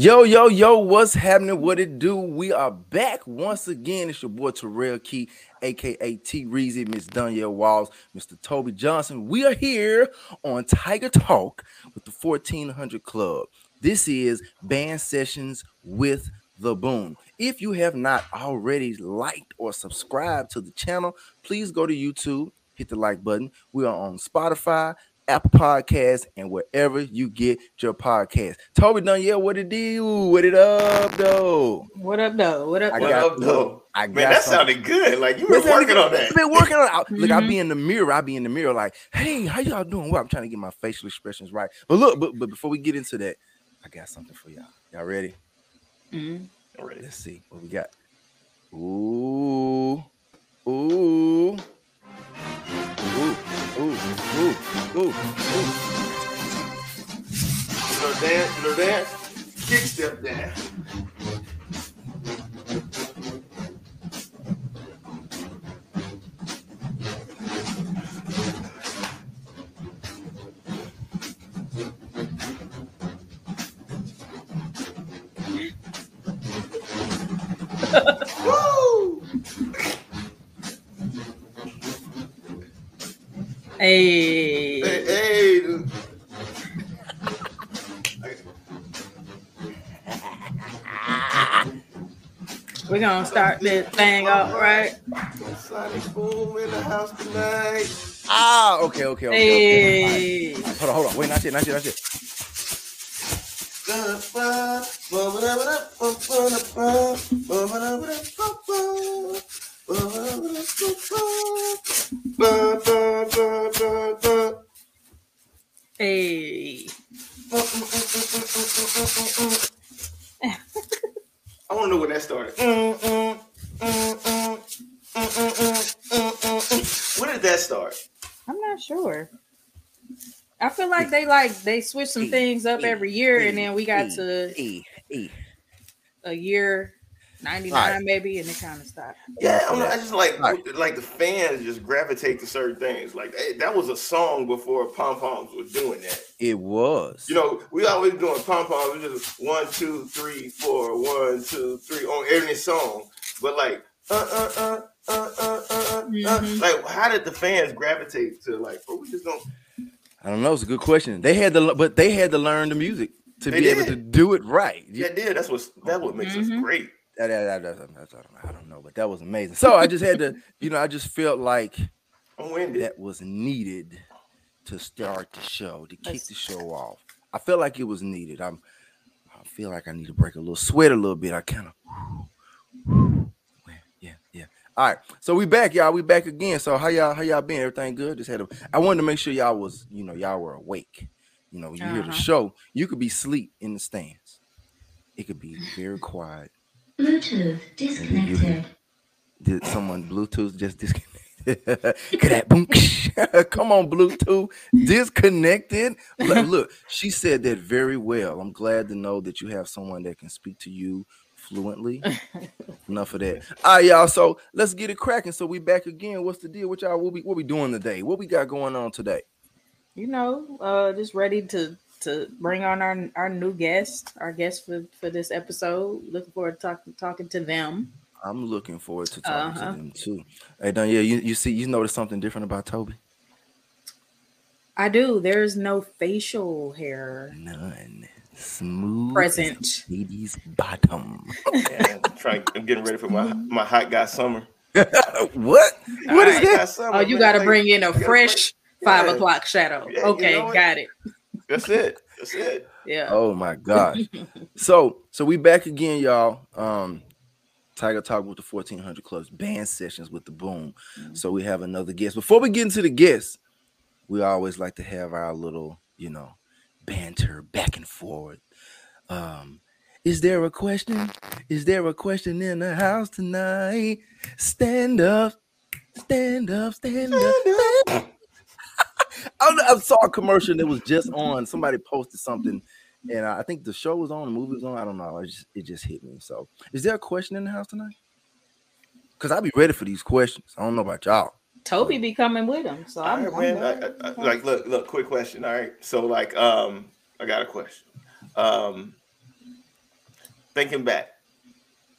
Yo, yo, yo, what's happening? What it do? We are back once again. It's your boy Terrell Key, aka T Reezy, Miss Danielle Walls, Mr. Toby Johnson. We are here on Tiger Talk with the 1400 Klub. This is band sessions with the boom. If you have not already liked or subscribed to the channel, please go to YouTube, hit the like button. We are on Spotify, Apple Podcasts, and wherever you get your podcast. Toby Danielle, what it do? What it up, though? What up, though? What up? What up, though? I Man, that something. sounded good. Like you were Listen, working on that. Been working on it. Look, I Mhm. be in the mirror. I be in the mirror, like, hey, how y'all doing? Well, I'm trying to get my facial expressions right. But look, but, but before we get into that, I got something for y'all. Y'all ready? Mhm. Already. Let's see what we got. Ooh, ooh, ooh, ooh, ooh, ooh, ooh. Know dance, know dance. Kick step dance. Hey. Hey, hey. We're gonna start this thing off, right? Sonic boom in the house tonight. Ah, okay, okay, okay. okay. Hey. Hold on, hold on. Wait, not yet, not yet, not yet. They like they switch some things up every year, and then we got to E, E. a year 99 Alright. maybe, and it kind of stopped. Yeah, I, don't I just like Right. like the fans just gravitate to certain things. Like hey, that was a song before pom poms was doing that. It was. You know, we always doing pom poms. We just one, two, three, four, one, two, three on every song. But like, uh, uh, uh, uh, uh, uh, uh, Mhm. like, how did the fans gravitate to like? Bro, we just gonna I don't know. It's a good question. They had to, but they had to learn the music to They be able to do it right. yeah, did that's what that what makes Mhm. us great. That, that, that, that- that's- I, don't know, I don't know, but that was amazing. So I just had to, you know, I just felt like winded. that was needed to start the show, to kick the show off. I felt like it was needed. I'm, I feel like I need to break a little sweat a little bit. I kind of, yeah, yeah. All right, so we back, y'all. We back again. So how y'all, how y'all been? Everything good? Just had a. I wanted to make sure y'all was, you know, y'all were awake. You know, you hear the Uh-huh. show. You could be sleep in the stands. It could be very quiet. Bluetooth disconnected. Did someone Bluetooth just disconnected? Could that boom? Come on, Bluetooth disconnected. Look, look, she said that very well. I'm glad to know that you have someone that can speak to you fluently. Enough of that. All right, y'all. So let's get it cracking. So we back again. What's the deal with y'all? What we what we doing today? What we got going on today? You know, uh, just ready to to bring on our our new guest, our guest for for this episode. Looking forward to talking talking to them. I'm looking forward to talking Uh-huh. to them too. Hey, Don, yeah, you, you see, you notice something different about Toby? I do. There's no facial hair. None. Smooth. as a Present. Baby's bottom. Man, I'm trying. I'm getting ready for my my hot guy summer. what? What is Hot guy that? summer, Oh, you man. got to Like, bring in a gotta fresh five yeah. o'clock shadow. Yeah, you okay, know got it. That's it. That's it. Yeah. Oh my gosh. so so we back again, y'all. Um Tiger Talk with the 1400 Klubs band sessions with the boom. So we have another guest. Before we get into the guests, we always like to have our little, you know, banter back and forth. Um, is there a question? Is there a question in the house tonight? Stand up, stand up, stand up. Stand up. I, I saw a commercial that was just on. Somebody posted something, and I think the show was on, the movie was on. I don't know. It just it just hit me. So, is there a question in the house tonight? Because I'll be ready for these questions. I don't know about y'all. Toby be coming with him. So I'm, right, I'm man. I, glad. I, I- like, look, look. Quick question. All right. So, like, um, I got a question. Um, thinking back,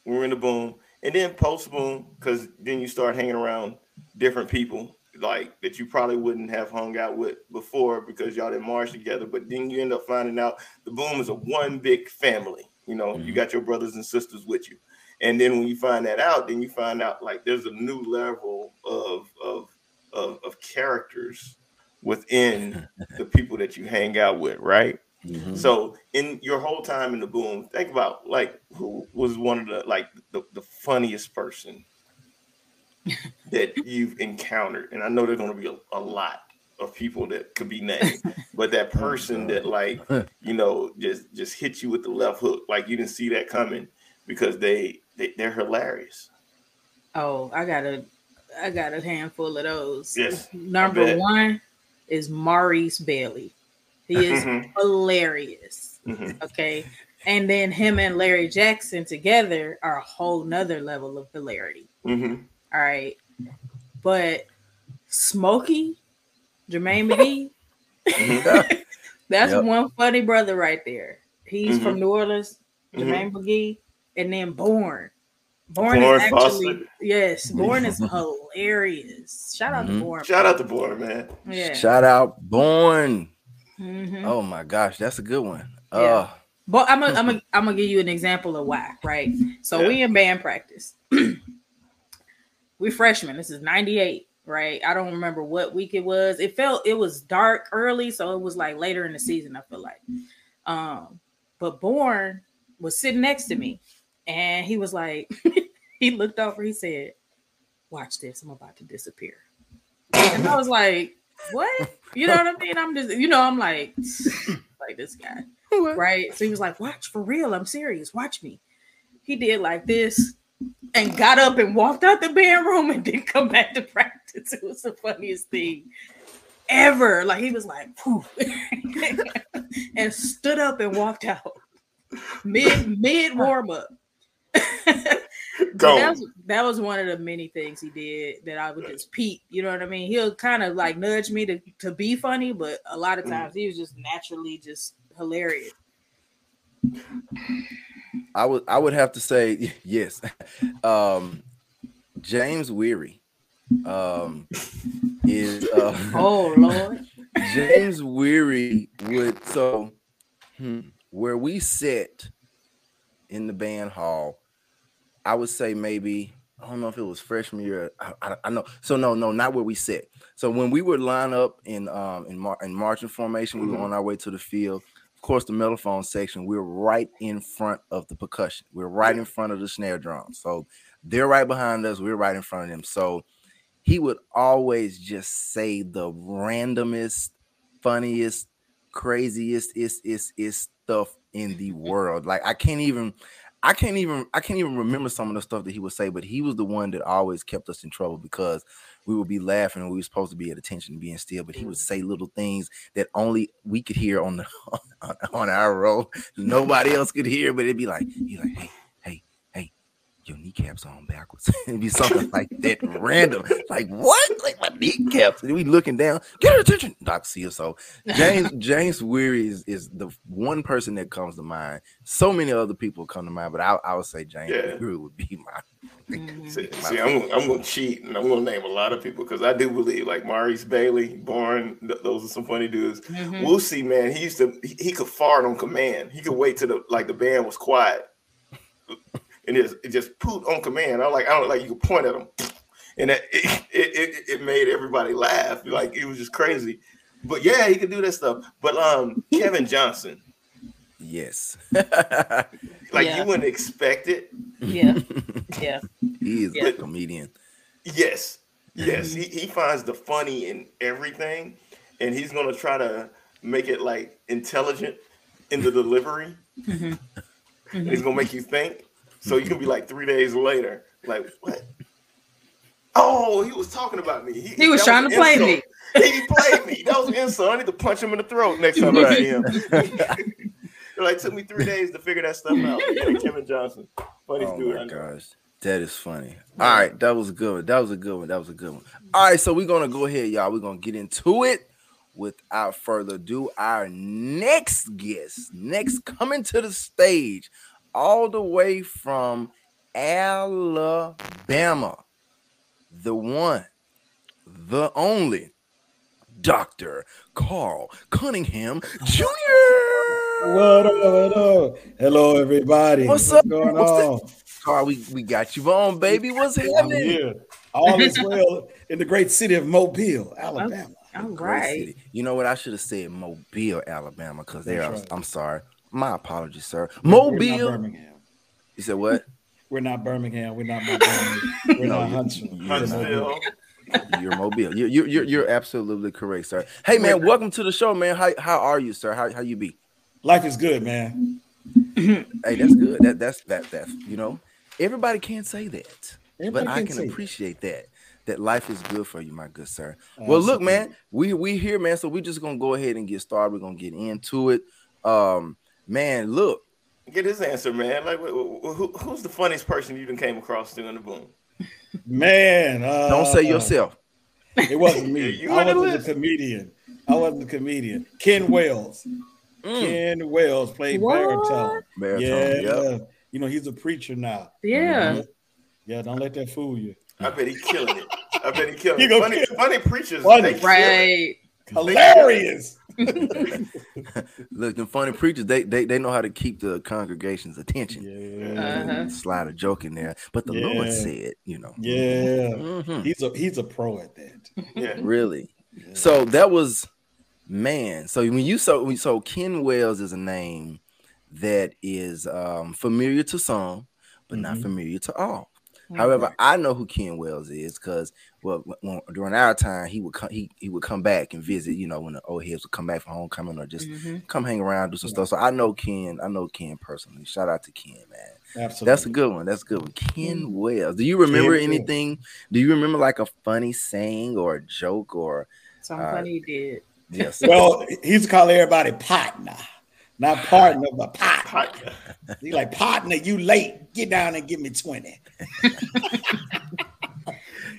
we were in the boom, and then post boom, because then you start hanging around different people like that you probably wouldn't have hung out with before because y'all didn't march together. But then you end up finding out the boom is a one big family. You know, Mhm. you got your brothers and sisters with you. And then when you find that out, then you find out like there's a new level of of of, of characters within the people that you hang out with, right? Mhm. So in your whole time in the boom, think about like who was one of the like the, the funniest person that you've encountered. And I know there's gonna be a, a lot of people that could be named, but that person that like you know just just hit you with the left hook, like you didn't see that coming because they, they they're hilarious. Oh, I got a I got a handful of those. Yes, Number one is Maurice Bailey. He is Mhm. hilarious. Mhm. Okay. And then him and Larry Jackson together are a whole nother level of hilarity. Mhm. All right. But Smokey, Jermaine McGee, Mhm. that's Yep. one funny brother right there. He's from New Orleans. Jermaine McGee, and then Born. Born Born is actually Foster. yes, Born is hilarious. Shout out Mhm. to Born. Shout out to Born, man. yeah. Shout out Born. Mhm. Oh my gosh, that's a good one. Yeah. Oh, But I'm gonna I'm gonna I'm gonna give you an example of why, right? So Yeah. we in band practice. we freshmen. This is 98, right? I don't remember what week it was. It felt it was dark early, so it was like later in the season, I feel like. Um, but Born was sitting next to me, and he was like, he looked over, he said, Watch this, I'm about to disappear. And I was like, What? You know what I mean? I'm just, you know, I'm like, like this guy right? So he was like, "Watch for real. I'm serious. Watch me." He did like this and got up and walked out the band room and didn't come back to practice. It was the funniest thing ever. Like he was like, and stood up and walked out mid mid warm up. That, was, that was one of the many things he did that I would just peep. You know what I mean? He'll kind of like nudge me to, to be funny, but a lot of Mm. times he was just naturally just hilarious. I would I would have to say yes. Um James Weary um is uh Oh Lord. James Weary would so hmm, where we sit in the band hall, I would say maybe I don't know if it was freshman year. I, I, I know. So no, no, not where we sit. So when we would line up in um in, mar- in marching formation, we Mhm. were on our way to the field. Of course, the mellophone section, we're right in front of the percussion. We're right in front of the snare drum. So they're right behind us. We're right in front of them. So he would always just say the randomest, funniest, craziest is is is stuff in the world. Like I can't even I can't even I can't even remember some of the stuff that he would say, but he was the one that always kept us in trouble because we would be laughing and we were supposed to be at attention and being still, but he would mm-hmm. say little things that only we could hear on the on, on our row. Nobody else could hear, but it'd be like, he's like, hey, your kneecaps on backwards. it'd be something like that random. Like, what? Like my kneecaps. And we looking down, get her attention. Doc see us. So James James Weary is, is the one person that comes to mind. So many other people come to mind, but I, I would say James Yeah. Weary would be my Mhm. See, see, I'm, gonna- I'm going to cheat and I'm going to name a lot of people because I do believe like Maurice Bailey, Born, th- those are some funny dudes. Mhm. Woosie, man, he used to he, he could fart on command. He could wait till the like the band was quiet, and it just, it just pooped on command. I like I don't like you could point at him, and that, it, it it it made everybody laugh. Like it was just crazy. But yeah, he could do that stuff. But um, Kevin Johnson, yes. like Yeah. you wouldn't expect it. Yeah, yeah. he is Yeah. a comedian. Yes, yes, he, he finds the funny in everything, and he's gonna try to make it like intelligent in the delivery. Mhm. And he's gonna make you think. So you can be like three days later, like what? Oh, he was talking about me. He was trying an to play insult. me. He played me. That was an insult. I need to punch him in the throat next time I see him. it like took me three days to figure that stuff out. Yeah, Kevin Johnson, funniest Oh dude Oh my gosh. That is funny. All right, that was a good one. That was a good one. That was a good one. All right, so we're gonna go ahead, y'all. We're gonna get into it without further ado. Our next guest, next coming to the stage, all the way from Alabama, the one, the only, Dr. Carl Cunningham Jr. What up, what up? Hello, everybody. What's up? going What's that? on? Carl, we, we got you on, baby. What's I'm happening? here. All is well in the great city of Mobile, Alabama. All Great right. You know what? I should have said Mobile, Alabama, because they are. Right. I'm sorry. My apologies, sir. We're not Mobile. Birmingham. You said what? We're not Birmingham. We're not Montgomery. We're No, not you- Huntsville. you- We're Huntsville. You're Mobile. You're, you're you're you're absolutely correct, sir. Hey man, welcome to the show, man. How how are you, sir? How how you be? Life is good, man. Hey, that's good. That that's that that's you know, everybody can't say that, Everybody but I can can say that. appreciate that. That life is good for you, my good sir. Well, look, man, we we here, man. So we just gonna go ahead and get started. We're gonna get into it. Um, man, look, Get his answer, man. Like, wh- wh- who, who's the funniest person you done came across doing the boom? Man, uh, don't say yourself. It wasn't me. You I wasn't list. a comedian. I wasn't a comedian. Ken Wells. Mm, Ken Wells played What? baritone. baritone, Yeah. yep. You know, he's a preacher now. Yeah. Yeah, don't let that fool you. I bet he killing it. I bet he killing it. Funny, kill- funny preachers. Funny. they. Right. Hilarious. Look, the funny preachers, they they they know how to keep the congregation's attention. Yeah. Uh-huh. Slide a joke in there, but the Lord Yeah. said, you know, Yeah. Mhm. He's a he's a pro at that. Yeah. really. So that was man. So when you so so Ken Wells is a name that is um, familiar to some, but not Mhm. familiar to all. However, I know who Ken Wells is because well, when, during our time, he would come he, he would come back and visit. You know, when the old heads would come back from homecoming or just Mhm. come hang around, do some stuff. So I know Ken. I know Ken personally. Shout out to Ken, man. Absolutely. That's a good one. That's a good one. Ken Wells. Do you remember Ken Wells. anything? Do you remember like a funny saying or a joke or Something Uh, funny you did. yes? well, he's call everybody partner, not partner, but partner. Hot- He like partner, you late. Get down and give me 20.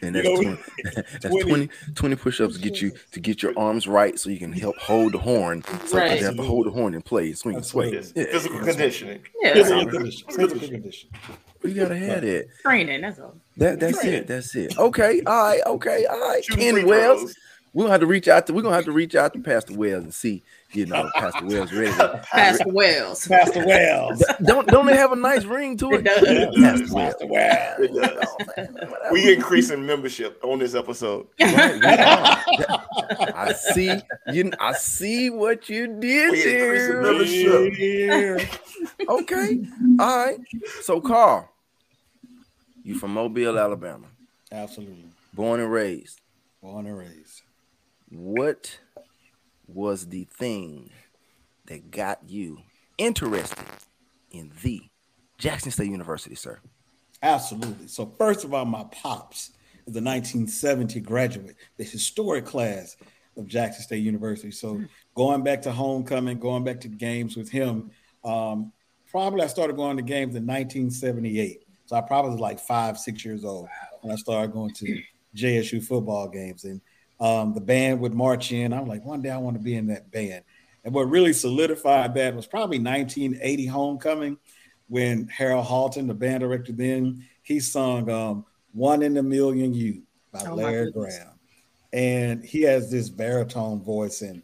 and you know, 20, that's 20. 20, 20 push-ups to get you to get your arms right so you can help hold the horn. So Right. you have to hold the horn and play, swing and sway. Yeah, Physical yeah. conditioning. Yeah. Physical condition. Physical condition. You gotta have that. Training. That's all. That that's Right. it. That's it. Okay. All right. Okay. All right. Shooting Ken Wells. We're gonna have to reach out to we're gonna have to reach out to Pastor Wells and see, you know, Pastor Wells ready. To, Pastor Wells. Pastor Wells. don't don't they have a nice ring to it? It does. Yeah, Pastor Wells. Wells. It does. Oh, Whatever. We increasing membership on this episode. Right. I see you. I see what you did We increasing there. membership. Yeah. Okay. All right. So, Carl, you from Mobile, Alabama, Absolutely. born and raised. Born and raised. What was the thing that got you interested in the Jackson State University, sir? Absolutely. So, first of all, my pops is a 1970 graduate, the historic class of Jackson State University. So, going back to homecoming, going back to games with him, um, probably I started going to games in 1978. So, I probably was like five, six years old when I started going to JSU football games. And um, the band would march in. I'm like, one day I want to be in that band. And what really solidified that was probably 1980 homecoming when Harold Haughton, the band director then, he sung um, One in a Million You by Oh, Larry. Graham. And he has this baritone voice. And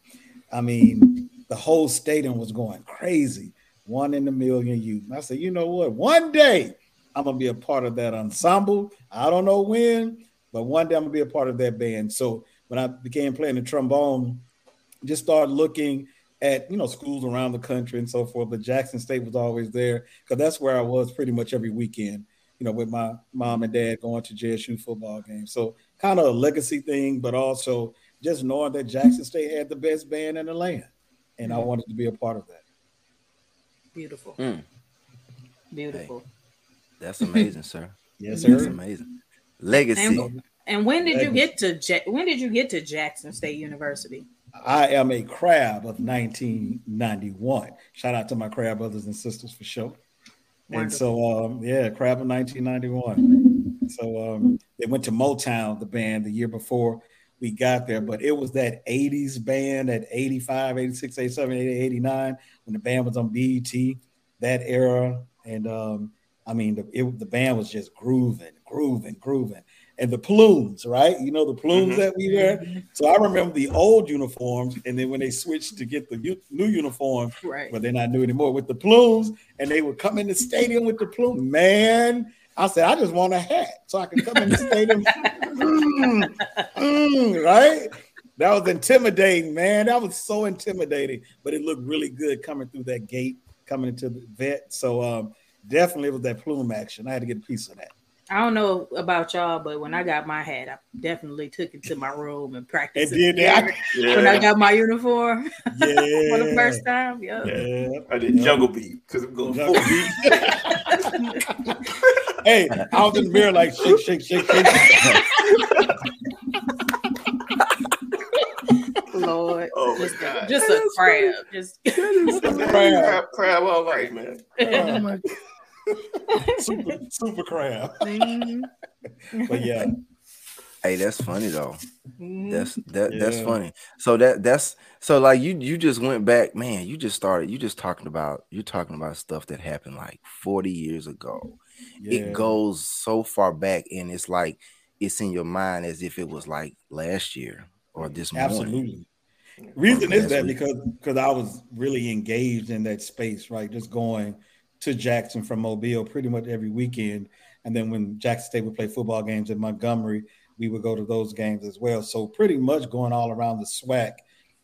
I mean, the whole stadium was going crazy. One in a million you. And I said, you know what? One day I'm gonna be a part of that ensemble. I don't know when, but one day I'm gonna be a part of that band. So when I began playing the trombone, just started looking at you know schools around the country and so forth. But Jackson State was always there because that's where I was pretty much every weekend. You know, with my mom and dad going to JSU football games. So kind of a legacy thing, but also just knowing that Jackson State had the best band in the land, and I wanted to be a part of that. Beautiful. Mm. Beautiful. That's amazing, sir. Yes, That's sir. amazing. Legacy. And, when did you get to Ja- when did you get to Jackson State University? I am a crab of 1991. Shout out to my crab brothers and sisters for sure. And so, um, yeah, crab of 1991. So um, they went to Motown, the band, the year before we got there, but it was that 80s band at 85, 86, 87, 88, 89 when the band was on BET, that era. and um, I mean the it, the band was just grooving, grooving, grooving, and the plumes, right? You know the plumes Mhm. that we wear. So I remember the old uniforms, and then when they switched to get the u- new uniforms, Right. but they're not new anymore with the plumes, and they would come in the stadium with the plume. Man, I said I just want a hat so I can come in the stadium. Mm, mm, right? That was intimidating, man. That was so intimidating, but it looked really good coming through that gate, coming into the vet. So um, definitely it was that plume action. I had to get a piece of that. I don't know about y'all, but when I got my hat, I definitely took it to my room and And practiced. did it that. Yeah, When I got my uniform Yeah. for the first time, yeah. Yeah. I did jungle beat because I'm going Jungle full beat. hey, I was in the mirror like shake, shake, shake, shake. Lord, Oh just, God. a, just a crab, just crab, crab all life, man. Oh my super, super crab. But yeah, Hey, that's funny though. Mhm. That's that that's funny. So that that's so like you you just went back, man. You just started. You just talking about you're talking about stuff that happened like forty years ago. yeah. It goes so far back, and it's like it's in your mind as if it was like last year or this morning. Absolutely. Reason is that week. because because I was really engaged in that space, right? Just going to Jackson from Mobile pretty much every weekend, and then when Jackson State would play football games in Montgomery, we would go to those games as well. So pretty much going all around the SWAC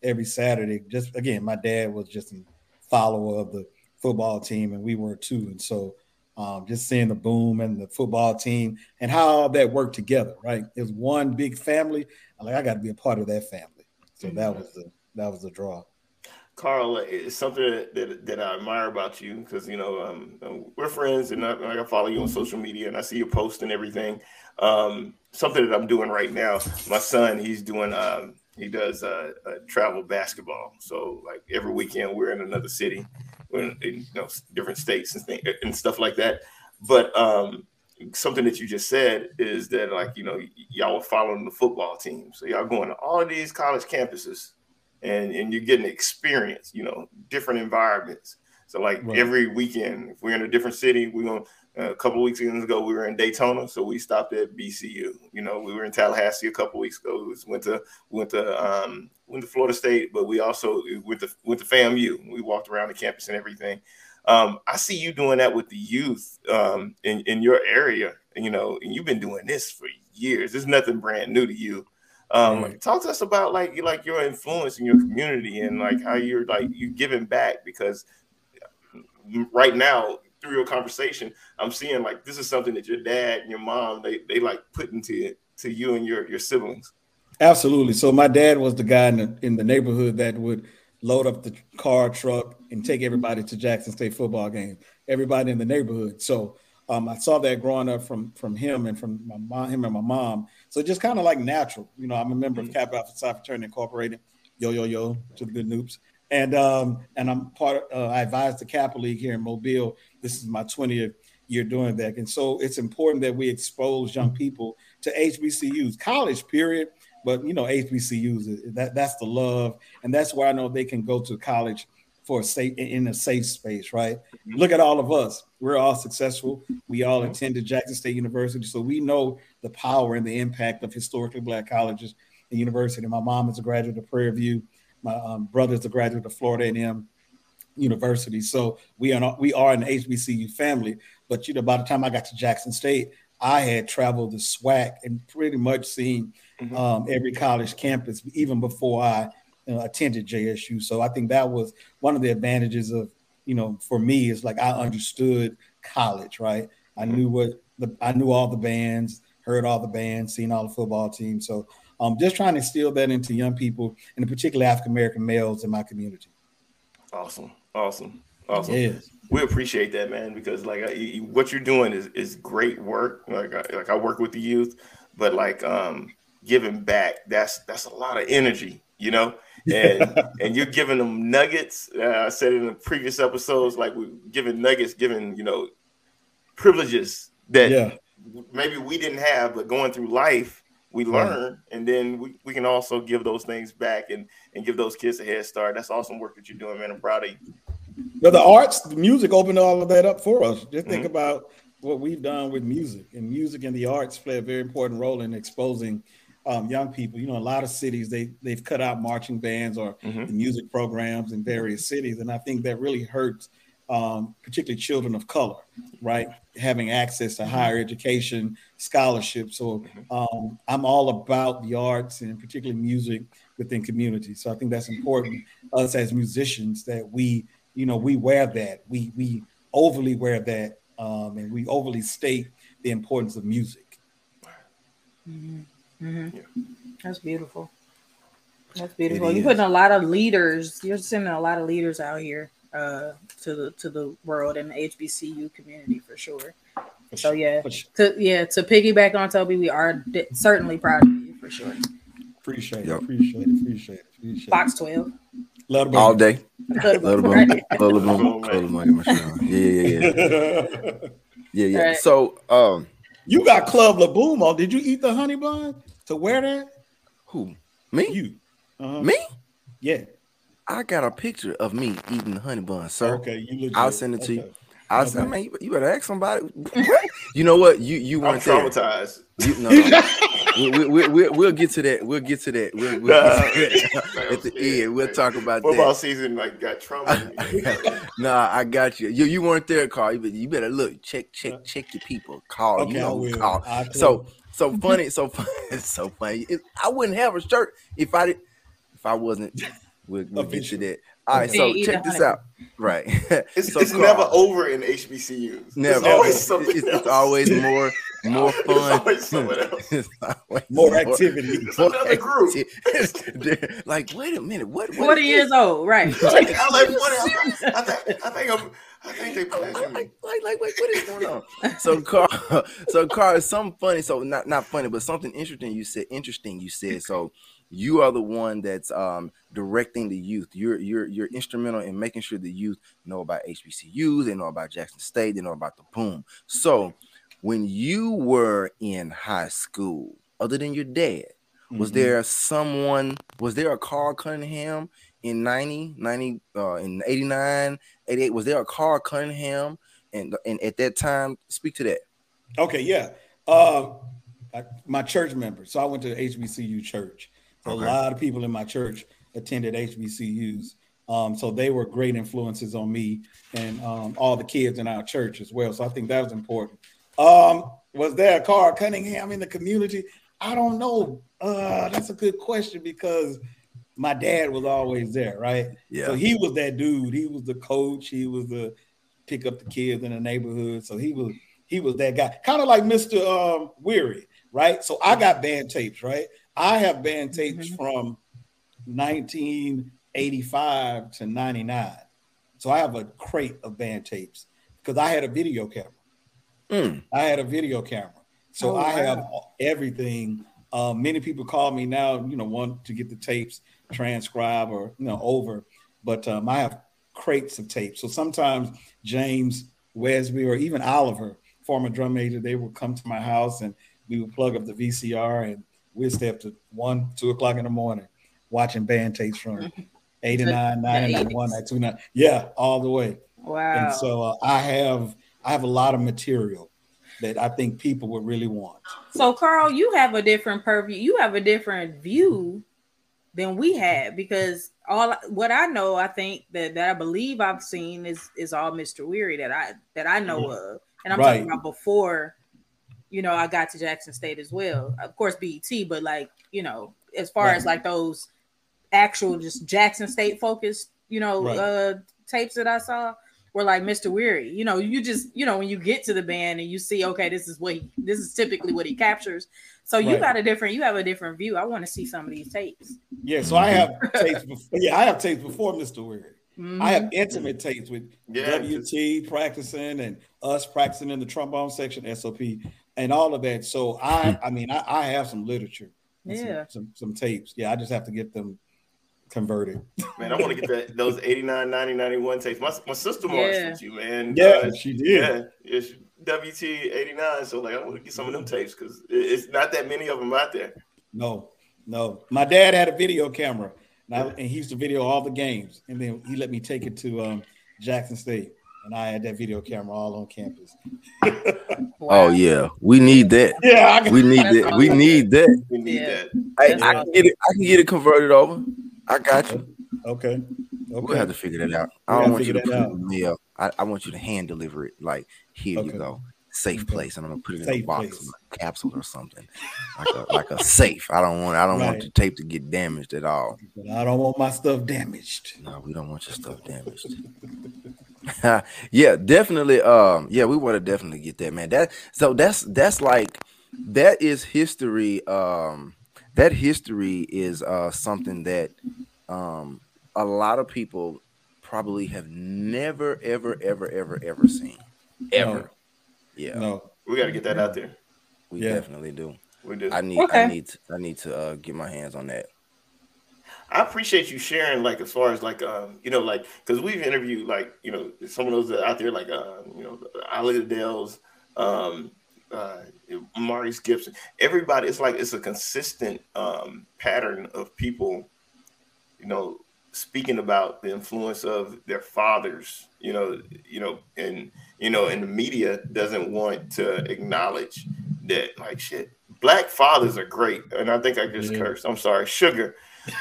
every Saturday. Just again, my dad was just a follower of the football team, and we were too. And so um, just seeing the boom and the football team and how all that worked together, right? It was one big family. I'm like, I got to be a part of that family. So that was the that was the draw. Carl, it's something that, that, that I admire about you because you know um, we're friends and I, I follow you on social media and I see your post and everything. Um, something that I'm doing right now. My son, he's doing um, he does uh, uh, travel basketball. So like every weekend we're in another city, we're in, you know different states and, thing, and stuff like that. But um, something that you just said is that like you know y- y'all are following the football team, so y'all going to all of these college campuses and and you're getting experience, you know, different environments. So like Right. every weekend, if we're in a different city, we're going. Uh, a couple weeks ago, we were in Daytona, so we stopped at BCU. You know, we were in Tallahassee a couple weeks ago. We went to went to um, went to Florida State, but we also went to went to FAMU. We walked around the campus and everything. Um, I see you doing that with the youth um, in in your area. You know, and you've been doing this for years. There's nothing brand new to you. Um. Talk to us about like you like your influence in your community and like how you're like you giving back because right now through your conversation, I'm seeing like this is something that your dad and your mom they they like put into to you and your your siblings. Absolutely. So my dad was the guy in the in the neighborhood that would load up the car truck and take everybody to Jackson State football game. Everybody in the neighborhood. So um, I saw that growing up from from him and from my mom, him and my mom. So just kind of like natural. You know, I'm a member of Kappa Alpha Psi Fraternity Incorporated. Yo yo yo to the good Nupes. And um, and I'm part. Uh, I advise the Kappa League here in Mobile. This is my 20th year doing that, and so it's important that we expose young people to HBCUs, college period. But you know, HBCUs that that's the love, and that's where I know they can go to college for a safe in a safe space, right? Look at all of us. We're all successful. We all attended Jackson State University, so we know the power and the impact of historically black colleges and university. My mom is a graduate of Prairie View. My um, brother is a graduate of Florida A&M University. So we are we are an HBCU family. But you know, by the time I got to Jackson State, I had traveled the SWAC and pretty much seen Mhm. um, every college campus even before I you know, attended JSU. So I think that was one of the advantages of you know for me is like I understood college, right? I knew what the I knew all the bands, heard all the bands, seen all the football teams. So um, just trying to instill that into young people, and particularly African American males in my community. Awesome, awesome, awesome. Yes. We appreciate that, man, because like I, what you're doing is is great work. Like I, like I work with the youth, but like um giving back, that's that's a lot of energy, you know. And and you're giving them nuggets. Uh, I said in the previous episodes, like we're giving nuggets, giving you know privileges that Yeah. maybe we didn't have, but going through life, we learn, and then we, we can also give those things back and and give those kids a head start. That's awesome work that you're doing, man. I'm proud of you. But the arts, the music opened all of that up for us. Just think Mhm. about what we've done with music, and music and the arts play a very important role in exposing um, young people. You know, a lot of cities they they've cut out marching bands or Mhm. the music programs in various cities, and I think that really hurts, um, particularly children of color, right? Having access to higher education, scholarships. So um, I'm all about the arts and particularly music within communities. So I think that's important. Us as musicians that we, you know, we wear that. We we overly wear that, um, and we overly state the importance of music. Mhm. Yeah. That's beautiful. That's beautiful. It You're is. putting a lot of leaders. You're sending a lot of leaders out here uh, to the to the world and the HBCU community for sure. For So yeah, sure. to yeah to piggyback on Toby, we are di- certainly proud of you for sure. appreciate it. Yep. Appreciate it. Appreciate it. Appreciate Fox twelve. Love the All day. Love the boom. Right. Love the boom. Love the Yeah, yeah, yeah. Yeah, yeah. Right. So, um, you got Club Laboom on. Did you eat the honey bun to wear that? who? Me? You. Uh-huh. Me? Yeah. I got a picture of me eating the honey bun, sir. Okay. You legit. I'll send it to you. Okay. I said, man, you, you better ask somebody. you know what? You you I'm weren't there. traumatized. You, no, no. We, we, we, we, we'll get to that. We'll get to that. We'll, we'll get to that at the end. We'll talk about Football that. season like got trauma. nah, I got you. You you weren't there, Carl. You better, you better look, check, check, check your people. Call. Okay, you know who will. call. I. So so funny, so funny, so funny. It, I wouldn't have a shirt if I did if I wasn't. We'll, we'll get to that. All right, so check this out. Right. It's, So, it's Carl, never over in HBCUs. Never. It's always something it's, else. it's always more more It's fun. always else. It's always More activity. It's another group. activity. like, wait a minute, what? what Forty is years old, right? Like, I'm like, what else? I think, I think I'm. I think they this? playing like, like, like, like, wait, what is going on? So, Carl, so Carl, something funny. So, not not funny, but something interesting. You said interesting. You said so. You are the one that's um, directing the youth. You're you're you're instrumental in making sure the youth know about HBCUs. They know about Jackson State. They know about the boom. So, when you were in high school, other than your dad, was Mhm. there someone? Was there a Carl Cunningham in 90, 90 uh, in 89, 88? Was there a Carl Cunningham? And and at that time, speak to that. Okay, yeah. Uh, I, my church member. So I went to HBCU church. Okay. A lot of people in my church attended HBCUs. Um, so they were great influences on me and um, all the kids in our church as well. So I think that was important. Um, was there a Carl Cunningham in the community? I don't know. Uh, that's a good question because my dad was always there, right? Yeah. So he was that dude. He was the coach. He was the pick up the kids in the neighborhood. So he was he was that guy, kind of like Mr. Um, Weary, right? So I got band tapes, right? I have band tapes Mhm. from 1985 to 99. So I have a crate of band tapes because I had a video camera. Mm. I had a video camera. So Oh, I have everything. Um, many people call me now, you know, want to get the tapes transcribed or you know over, but um, I have crates of tapes. So sometimes James Wesby or even Oliver, former drum major, they would come to my house and we would plug up the VCR and we'd stay up to one, two o'clock in the morning watching band tapes from 89, 99, 80s. 1929. Yeah, all the way. Wow. And so uh, I have I have a lot of material that I think people would really want. So, Carl, you have a different purview. You have a different view than we had because all what I know, I think that that I believe I've seen is is all Mr. Weary that I that I know of, and I'm Right. talking about before. You know, I got to Jackson State as well. Of course, BET, but like you know, as far Right. as like those actual just Jackson State focused, you know, Right. uh tapes that I saw were like Mr. Weary. You know, you just you know when you get to the band and you see, okay, this is what he, this is typically what he captures. So you Right. got a different, you have a different view. I want to see some of these tapes. Yeah, so I have tapes. Before, yeah, I have tapes before Mr. Weary. Mhm. I have intimate tapes with Yeah. WT practicing and us practicing in the trombone section, SOP, and all of that. So I, I mean, I, I have some literature, and some- Yeah. some, some tapes. Yeah, I just have to get them converted. Man, I want to get that those 89, 90, 91 tapes. My, my sister marched Yeah. with you, man. Yeah, Uh, she did. yeah, yeah. she- WT 89. So like I want to get some of them tapes because it's not that many of them out there. No, no. My dad had a video camera, and, I, and he used to video all the games. And then he let me take it to um, Jackson State, and I had that video camera all on campus. Oh yeah, we need that. Yeah, I We need that. We need that. We need Yeah. that. I, I can get it. I can get it converted over. I got you. Okay. okay. We'll have to figure that out. I don't want you to put that it in the mail. I, I want you to hand deliver it. Like here Okay. you go, safe place, and I'm gonna put it in a box, place. a capsule or something, like a like a safe. I don't want. I don't want the tape to get damaged at all. But I don't want my stuff damaged. No, we don't want your stuff damaged. yeah, definitely. Um, yeah, we want to definitely get that, man. That so that's that's like that is history. Um, that history is uh something that um a lot of people probably have never, ever, ever, ever, ever seen. Ever. No. Yeah, No. We got to get that out there. we Yeah. definitely do. We do. I need Okay. I need to, I need to uh get my hands on that. I appreciate you sharing, like, as far as like, um, you know, like, because we've interviewed, like, you know, some of those out there, like, uh, you know, Ali Adele's, um, uh, Maurice Gibson. Everybody, it's like it's a consistent um, pattern of people, you know, speaking about the influence of their fathers. You know, you know, and you know, and the media doesn't want to acknowledge that, like, shit. Black fathers are great, and I think I just Yeah. cursed. I'm sorry, sugar.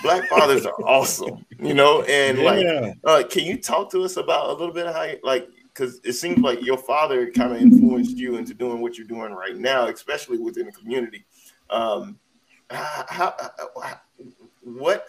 Black fathers are awesome, you know, and like uh, can you talk to us about a little bit of how, you, like, because it seems like your father kind of influenced you into doing what you're doing right now, especially within the community. Um, how, how, what,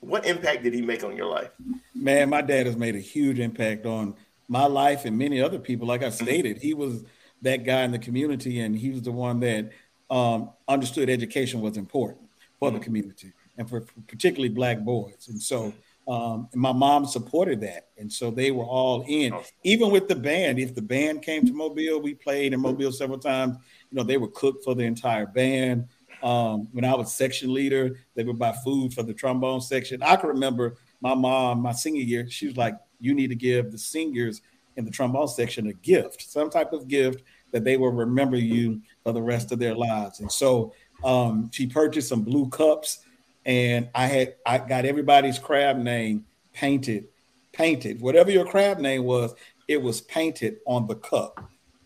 what impact did he make on your life? Man, my dad has made a huge impact on my life and many other people. Like I stated, he was that guy in the community, and he was the one that um, understood education was important for the community and for, for particularly black boys. And so um, and my mom supported that, and so they were all in. Awesome. Even with the band, if the band came to Mobile, we played in Mobile several times. You know, they would cook for the entire band. Um, when I was section leader, they would buy food for the trombone section. I can remember my mom, my senior year, she was like, "You need to give the seniors in the trombone section a gift, some type of gift that they will remember you for the rest of their lives." And so um, she purchased some blue cups, and I had I got everybody's crab name painted, painted. Whatever your crab name was, it was painted on the cup.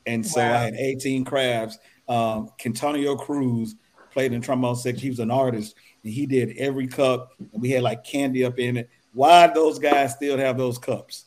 And so Wow. I had 18 crabs. Um, Kentonio Cruz played in trombone section. He was an artist, and he did every cup. And we had like candy up in it. Why those guys still have those cups?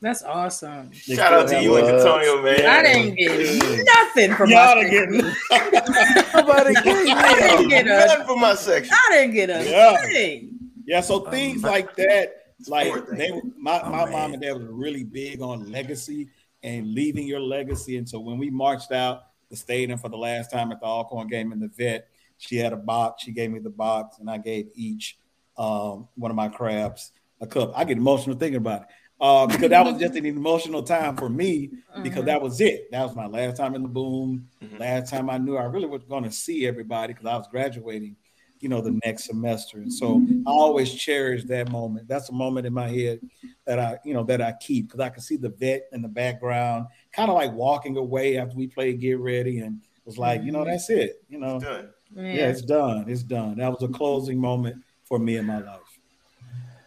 That's awesome. They Shout out to you and Antonio, man. I didn't get nothing from Y'all my done section. Nobody I didn't get a, None for my section. I didn't get a Yeah. thing. Yeah, so Um, things like that, like they, were- my, Oh, my man. mom and dad was really big on legacy and leaving your legacy. And so when we marched out the stadium for the last time at the Alcorn game in the vet, she had a box. She gave me the box, and I gave each um, one of my crabs a cup. I get emotional thinking about it uh, because that was just an emotional time for me because Mhm. that was it. That was my last time in the boom. Mhm. Last time I knew I really was going to see everybody because I was graduating, you know, the next semester. And so I always cherish that moment. That's a moment in my head that I, you know, that I keep because I can see the vet in the background, kind of like walking away after we played Get Ready, and was like, you know, that's it. You know, Done. Yeah, Yeah. it's done. It's done. That was a closing moment for me in my life.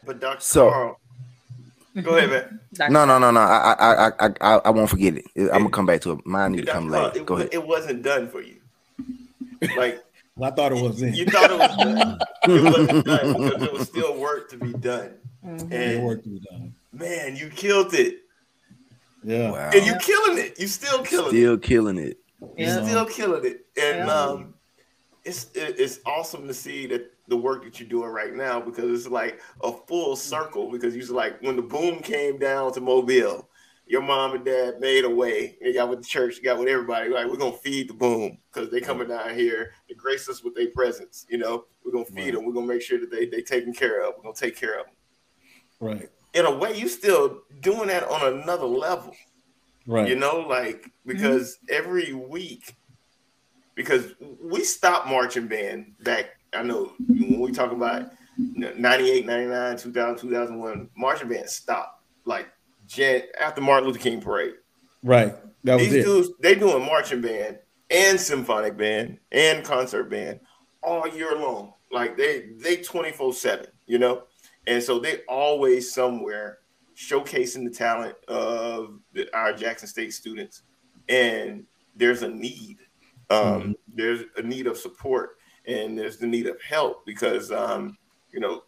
But Dr. So- Carl, go ahead, man. No, no, no, no. I, I, I, I, I, I won't forget it. I'm gonna come back to it. Mine need to come Carl, later. it, Go wa- ahead. it wasn't done for you. Like Well, I thought it was in. you thought it was done. It wasn't done because there was still work to be done. Mhm. And work to be done. man, you killed it. Yeah. Wow. And you killing it. You still killing it. Still killing it. Yeah. still killing it. And Yeah. um, it's it's awesome to see that the work that you're doing right now because it's like a full circle. Because you like when the boom came down to Mobile, your mom and dad made a way. They got with the church, they got with everybody. Like we're gonna feed the boom because they coming down here to grace us with their presence. You know, we're gonna feed Right. them. We're gonna make sure that they they taken care of. We're gonna take care of them. Right. In a way, you still doing that on another level Right. you know like because mm-hmm. every week because we stopped marching band back i know when we talk about 98 99 2000 2001 marching band stopped like Jan, after martin luther king parade Right. That was these it. dudes they doing marching band and symphonic band and concert band all year long like they they 24 7 you know and so they always somewhere showcasing the talent of the, our Jackson State students, and there's a need. Um, mm-hmm. There's a need of support, and there's the need of help because um, you know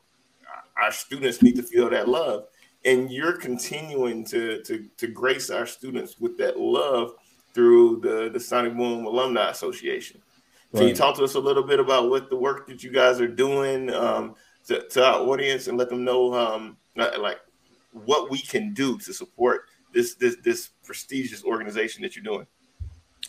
our students need to feel that love, and you're continuing to to to grace our students with that love through the the Sonic Boom Alumni Association. Can you talk to us a little bit about what the work that you guys are doing um, to, to, our audience and let them know um, like what we can do to support this this this prestigious organization that you're doing?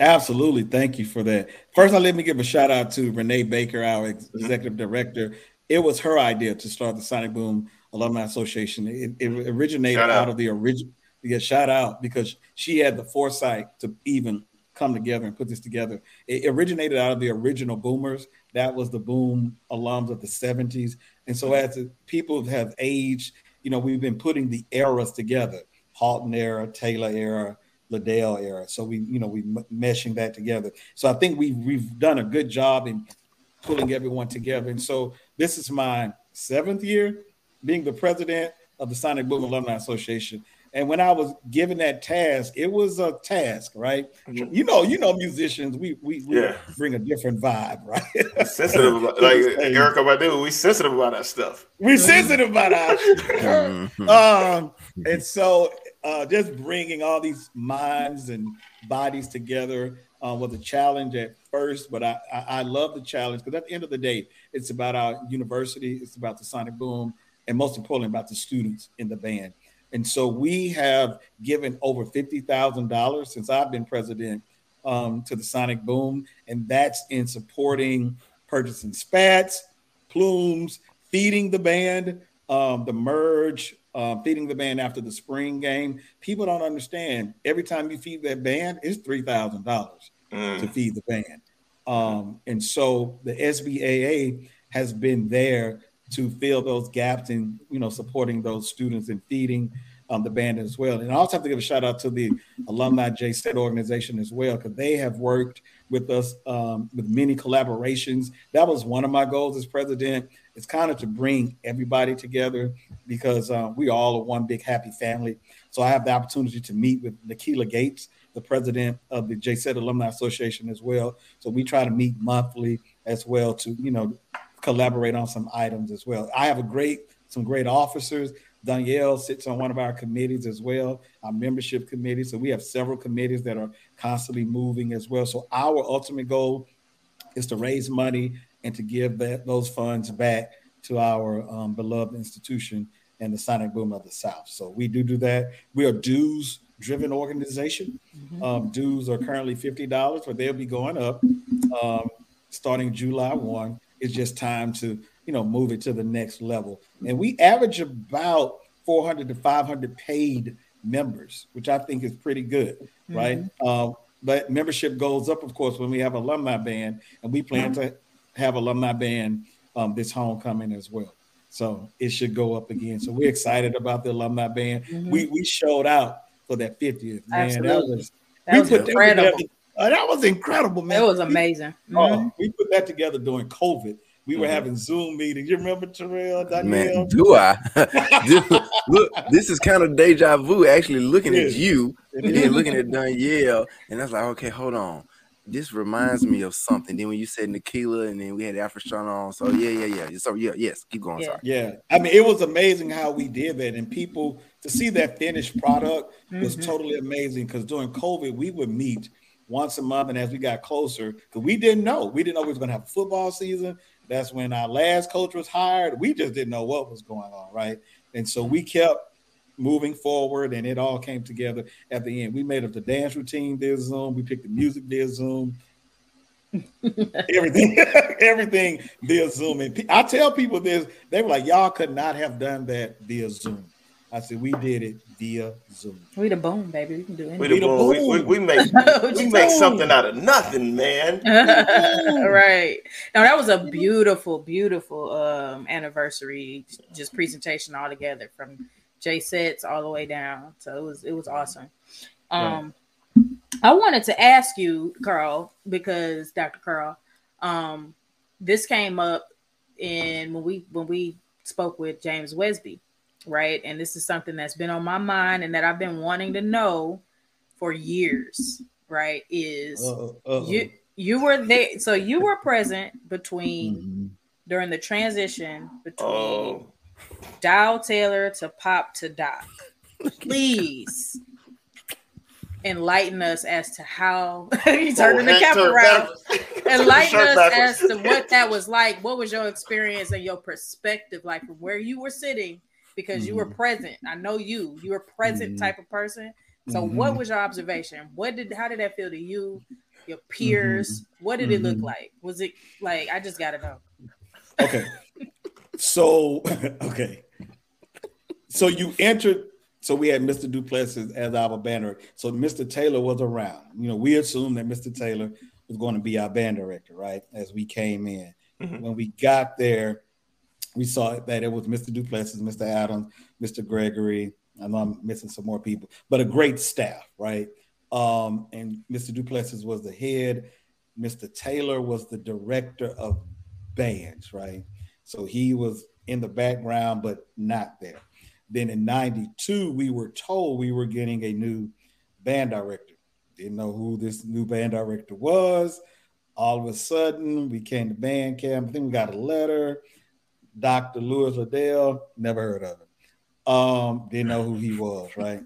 Absolutely. Thank you for that. First, let me give a shout out to Renee Baker, our mm-hmm. executive director. It was her idea to start the Sonic Boom Alumni Association. It, it originated out. out. of the original. Yeah, shout out because she had the foresight to even come together and put this together. It originated out of the original Boomers. That was the Boom alums of the 70s. And so as people have aged, you know, we've been putting the eras together, Haughton era, Taylor era, Liddell era. So we, you know, we meshing that together. So I think we've we've done a good job in pulling everyone together. And so this is my seventh year being the president of the Sonic Boom Alumni Association. And when I was given that task, it was a task, right? Mm-hmm. You know, you know, musicians, we we, we yeah. bring a different vibe, right? sensitive, about, like Erykah Badu, we sensitive about that stuff. We sensitive about our um, and so uh, just bringing all these minds and bodies together uh, was a challenge at first, but I, I, I love the challenge because at the end of the day, it's about our university, it's about the Sonic Boom, and most importantly, about the students in the band. And so we have given over $50,000 since I've been president um, to the Sonic Boom, and that's in supporting purchasing spats, plumes, feeding the band, um, the merge, uh, feeding the band after the spring game. People don't understand. Every time you feed that band, it's three thousand dollars mm. to feed the band. Um, and so the SBAA has been there to fill those gaps in you know supporting those students and feeding um, the band as well. And I also have to give a shout out to the alumni J-Sette organization as well because they have worked with us um, with many collaborations. That was one of my goals as president. It's kind of to bring everybody together because uh, we all are one big happy family. So I have the opportunity to meet with Nikila Gates, the president of the J-Sette Alumni Association as well. So we try to meet monthly as well to you know collaborate on some items as well. I have a great some great officers. Danielle sits on one of our committees as well, our membership committee. So we have several committees that are constantly moving as well. So our ultimate goal is to raise money and to give that those funds back to our um, beloved institution and the Sonic Boom of the South. So we do do that. We are dues driven organization. Mm-hmm. Um, dues are currently fifty dollars, but they'll be going up um, starting July one. It's just time to you know move it to the next level. And we average about 400 to 500 paid members, which I think is pretty good, mm-hmm. right? Uh, but membership goes up, of course, when we have alumni band, and we plan to have alumni band um, this homecoming as well. So it should go up again. So we're excited about the alumni band. Mm-hmm. We we showed out for that 50th. Man, Absolutely. that was that was incredible. That, uh, that was incredible, man. It was amazing. We, mm-hmm. we put that together during COVID. We were mm-hmm. having Zoom meetings. You remember Terrell? Danielle? Man, do I? look, this is kind of deja vu. Actually, looking at you and then looking at Danielle, and I was like, okay, hold on. This reminds me of something. Then when you said Nikila, and then we had Afro on. So yeah, yeah, yeah. So yeah, yes, keep going. Yeah. Sorry. Yeah, I mean, it was amazing how we did that, and people to see that finished product was mm-hmm. totally amazing. Because during COVID, we would meet once a month, and as we got closer, because we didn't know, we didn't know we was going to have a football season. That's when our last coach was hired. We just didn't know what was going on, right? And so we kept moving forward, and it all came together at the end. We made up the dance routine via Zoom. We picked the music via Zoom. everything, everything via Zoom. And I tell people this, they were like, "Y'all could not have done that via Zoom." I said we did it via Zoom. We the boom, baby. We can do anything. We the boom. We, we, we make we make something out of nothing, man. right. Now that was a beautiful, beautiful um, anniversary, just presentation all together from J-Settes all the way down. So it was it was awesome. Um, right. I wanted to ask you, Carl, because Dr. Carl, um, this came up in when we when we spoke with James Wesby right? And this is something that's been on my mind and that I've been wanting to know for years, right? Is Uh-oh, uh-oh. you you were there, so you were present between Mhm. during the transition between Oh, Dow Taylor to Pop to Doc. Please enlighten us as to how you turning the Oh, cap around. Enlighten us backwards. as to what that was like. What was your experience and your perspective like from where you were sitting? Because you were Mhm. present. I know you. You were present Mhm. type of person. So what Mhm. was your observation? What did how did that feel to you? Your peers? What did it look Mhm. like? Was it like I just gotta know? Okay. So, okay. So you entered. So we had Mr. Duplessis as our banner. So Mr. Taylor was around. You know, we assumed that Mr. Taylor was going to be our band director, right? As we came in. Mhm. When we got there, we saw that it was Mr. Duplessis, Mr. Adams, Mr. Gregory. I know I'm missing some more people, but a great staff, right? Um, and Mr. Duplessis was the head. Mr. Taylor was the director of bands, right? So he was in the background, but not there. Then in 92, we were told we were getting a new band director. Didn't know who this new band director was. All of a sudden, we came to band camp. I think we got a letter. Dr. Lewis Liddell, never heard of him. Um, didn't know who he was, right?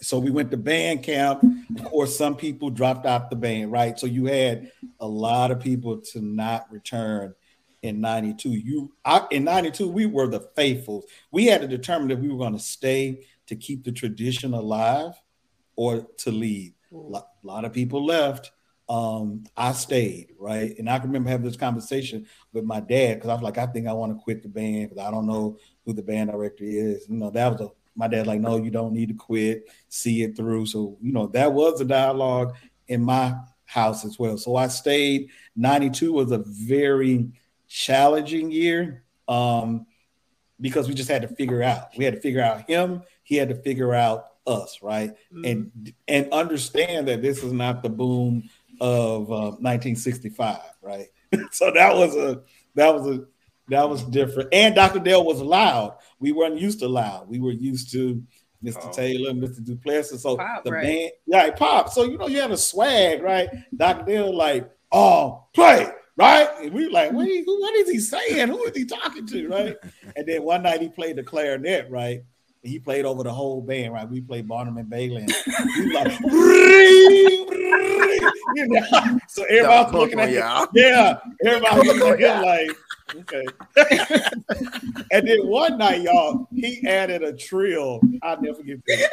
So we went to band camp. Of course, some people dropped out the band, right? So you had a lot of people to not return in 92. You I, in 92, we were the faithfuls. We had to determine if we were going to stay to keep the tradition alive or to leave. A lot, lot of people left. Um, I stayed, right? And I can remember having this conversation with my dad because I was like, I think I want to quit the band because I don't know who the band director is. You know, that was a my dad like, no, you don't need to quit, see it through. So, you know, that was a dialogue in my house as well. So I stayed. 92 was a very challenging year um, because we just had to figure out. We had to figure out him. He had to figure out us, right? And and understand that this is not the boom of uh, 1965, right? so that was a that was a that was different. And Dr. Dale was loud. We weren't used to loud. We were used to Mr. Oh. Taylor, Mr. Duplessis. So Pop, the right. band, yeah, pop. So you know, you had a swag, right? Dr. Dale, like, oh, play, right? And we were like, what, he- what is he saying? Who is he talking to, right? and then one night he played the clarinet, right? And he played over the whole band, right? We played Barnum and Bailey. And was like, you know? So everybody was looking at him. y'all. Yeah, everybody was looking at him like, okay. and then one night, y'all, he added a trill. I'll never forget this.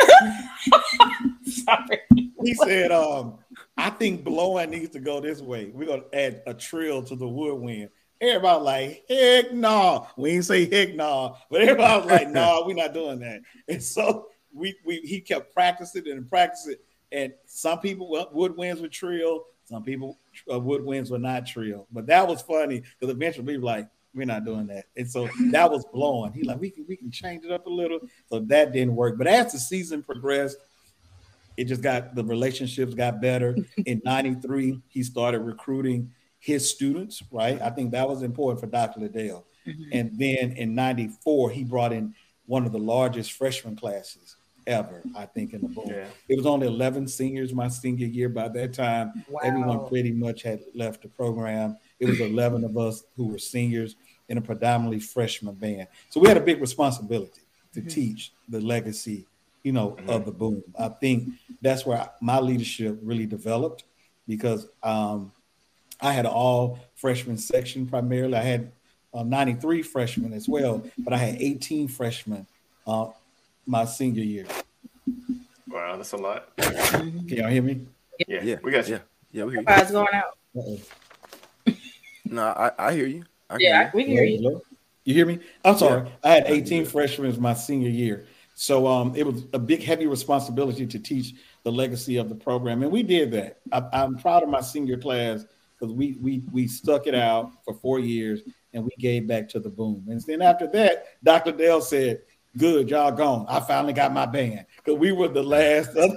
Sorry. He said, um, I think blowing needs to go this way. We're gonna add a trill to the woodwind. Everybody like, heck no. We ain't say heck no, but everybody was like, no, we're not doing that. And so we we he kept practicing and practicing. And some people well, woodwinds were trill, some people uh, woodwinds were not trill. But that was funny because eventually we were like, we're not doing that. And so that was blowing. He like, we can we can change it up a little. So that didn't work. But as the season progressed, it just got the relationships got better. In 93, he started recruiting his students, right? I think that was important for Dr. Liddell. Mm-hmm. And then in 94, he brought in one of the largest freshman classes ever, I think, in the book. Yeah. It was only 11 seniors my senior year. By that time, everyone pretty much had left the program. It was 11 of us who were seniors in a predominantly freshman band. So we had a big responsibility to mm-hmm. teach the legacy, you know, of the boom. I think that's where my leadership really developed because um, I had all freshman section primarily. I had uh, 93 freshmen as well, but I had 18 freshmen uh, my senior year. Wow, that's a lot. Can y'all hear me? Yeah, Yeah, we got you. yeah, yeah. We hear you. Fire's going out. Uh-oh. No, I, I hear you. I Yeah, hear we hear you. You hear me? I'm sorry. I had 18 freshmen as my senior year. So um, it was a big, heavy responsibility to teach the legacy of the program. And we did that. I, I'm proud of my senior class because we, we, we stuck it out for four years and we gave back to the boom. And then after that, Dr. Dale said, good, y'all gone. I finally got my band because we were the last. Of,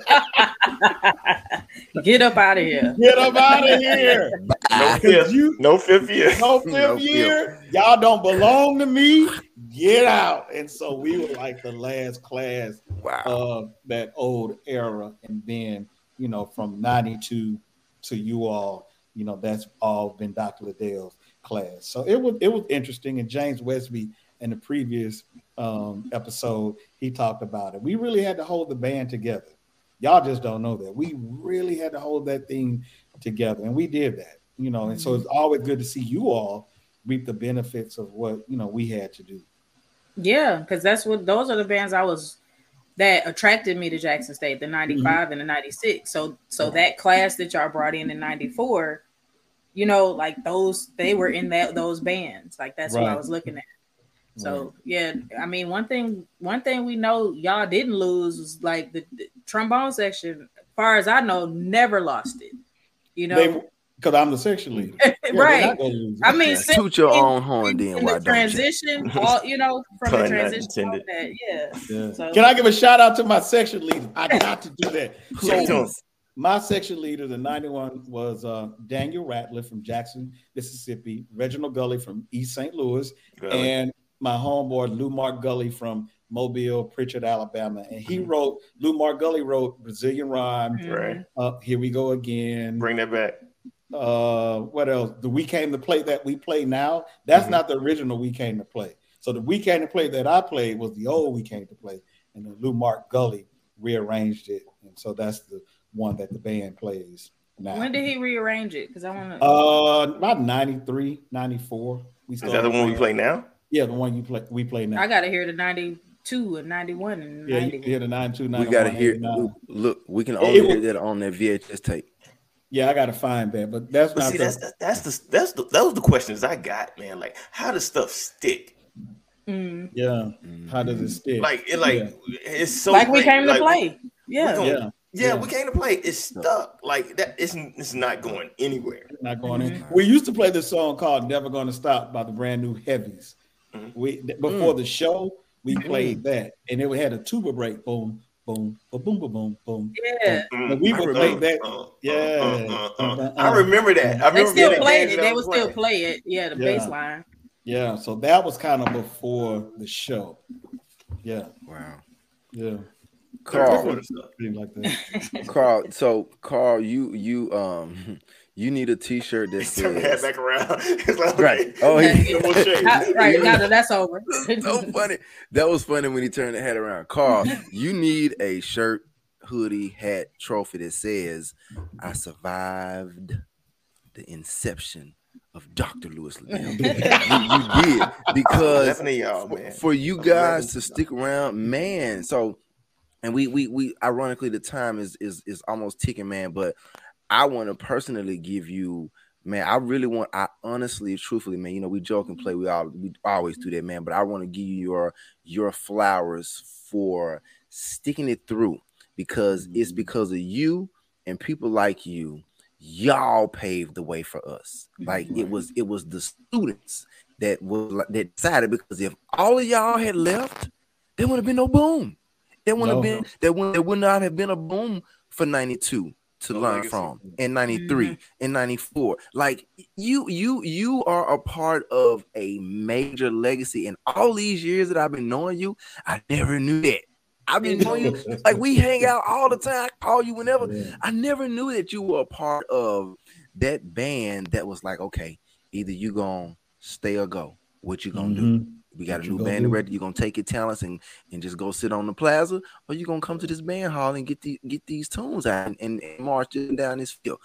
Get up out of here. Get up out of here. no fifth, you, no fifth year. no fifth No year. Y'all don't belong to me. Get out. And so we were like the last class Wow. of that old era. And then, you know, from 92 to you all, you know, that's all been Dr. Liddell's class. So it was it was interesting. And James Westby in the previous um, episode, he talked about it. We really had to hold the band together. Y'all just don't know that. We really had to hold that thing together. And we did that, you know, and so it's always good to see you all reap the benefits of what you know we had to do. Yeah, because that's what those are the bands I was that attracted me to Jackson State, the mm-hmm. 95 and the 96. So so that class that y'all brought in in 94, you know, like those they were in that those bands. Like that's what I was looking at. So yeah, I mean one thing one thing we know y'all didn't lose was like the, the trombone section, far as I know, never lost it. You know, because I'm the section leader. Yeah, right. not gonna lose it. I mean, Yeah. since- Toot your in- own horn, then in why the don't you? transition, all you know, from the transition, all that, yeah. Yeah. So- Can I give a shout out to my section leader? I got to do that. Give it to him. Please. My section leader, the 91, was uh, Daniel Ratliff from Jackson, Mississippi, Reginald Gully from East St. Louis, Really. and my homeboy Lou Mark Gully from Mobile, Prichard, Alabama. And he wrote, Lou Mark Gully wrote Brazilian Rhyme. Right. Uh, Here we go again. Bring that back. Uh what else the we came to play that we play now that's Mhm. not the original we came to play so the we came to play that i played was the old we came to play and then lou mark gully rearranged it and so that's the one that the band plays now When did he rearrange it? Because I want to. uh about 93 94 we Is that the one we play now? yeah the one you play we play now I got to hear the '92 and '91 and yeah, '90. you hear the 92 We gotta hear. 89. Look, we can It only hear that on that VHS tape. Yeah i gotta find that but that's But not see, the, that's that's the that's the those the questions I got, man. Like, how does stuff stick? Mm. yeah how does it stick Like, it like Yeah. it's so like we great. came to Like, play. Yeah. gonna- yeah Yeah, Yeah. we came to play. It's stuck. Like that. It's it's not going anywhere. not going in. Mhm. We used to play this song called "Never Gonna Stop" by the Brand New Heavies. Mhm. We th- before the show we played that, and it had a tuba break. Boom, boom, ba boom, ba boom, boom. Yeah. But we would make that- yeah. uh, uh, uh. I remember that. I remember They remember still being played it. They would still playing. play it. Yeah, the Yeah. bass line. Yeah, so that was kind of before the show. Yeah, Wow. yeah, Carl, Different stuff. pretty like that. Carl. So Carl, you you um you need a T-shirt that Turn head says back around. Like, right. Oh, he, Double shake. Now- right now that that's over. so funny. That was funny when he turned the head around. Carl, you need a shirt, hoodie, hat, trophy that says, "I survived the inception of Dr. Lewis Liddell." you, you did because Eleven of y'all, for, for you guys to stick around, man. So, and we we we ironically the time is is is almost ticking, man. But I want to personally give you, man. I really want. I honestly, truthfully, man. You know, we joke and play. We all we always do that, man. But I want to give you your your flowers for sticking it through because it's mm-hmm. because of you and people like you. Y'all paved the way for us. Like it was, it was the students that was that decided because if all of y'all had left, there would have been no boom. There wouldn't No. have been there would there would not have been a boom for 92 to No learn legacy. from in 93 mm-hmm. in 94 like you you you are a part of a major legacy and all these years that i've been knowing you i never knew that i've been knowing you like we hang out all the time i call you whenever Yeah. I never knew that you were a part of that band that was like, okay, either you gonna stay or go. What you gonna do? Mm-hmm. We got What a new band ready. You gonna take your talents and and just go sit on the plaza, or you gonna come to this band hall and get the get these tunes out and, and, and march down this field.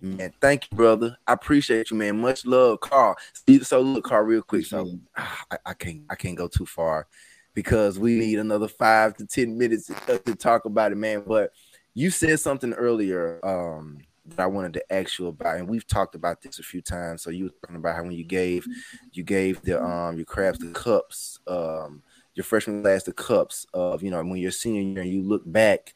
Man, thank you, brother. I appreciate you, man. Much love, Carl. So look, Carl, real quick. So I, I can't I can't go too far because we need another five to ten minutes to, to talk about it, man. But you said something earlier um, that I wanted to ask you about, and we've talked about this a few times. So you were talking about how when you gave you gave the um your crabs the cups, um, your freshman class the cups of you know when you're senior year and you look back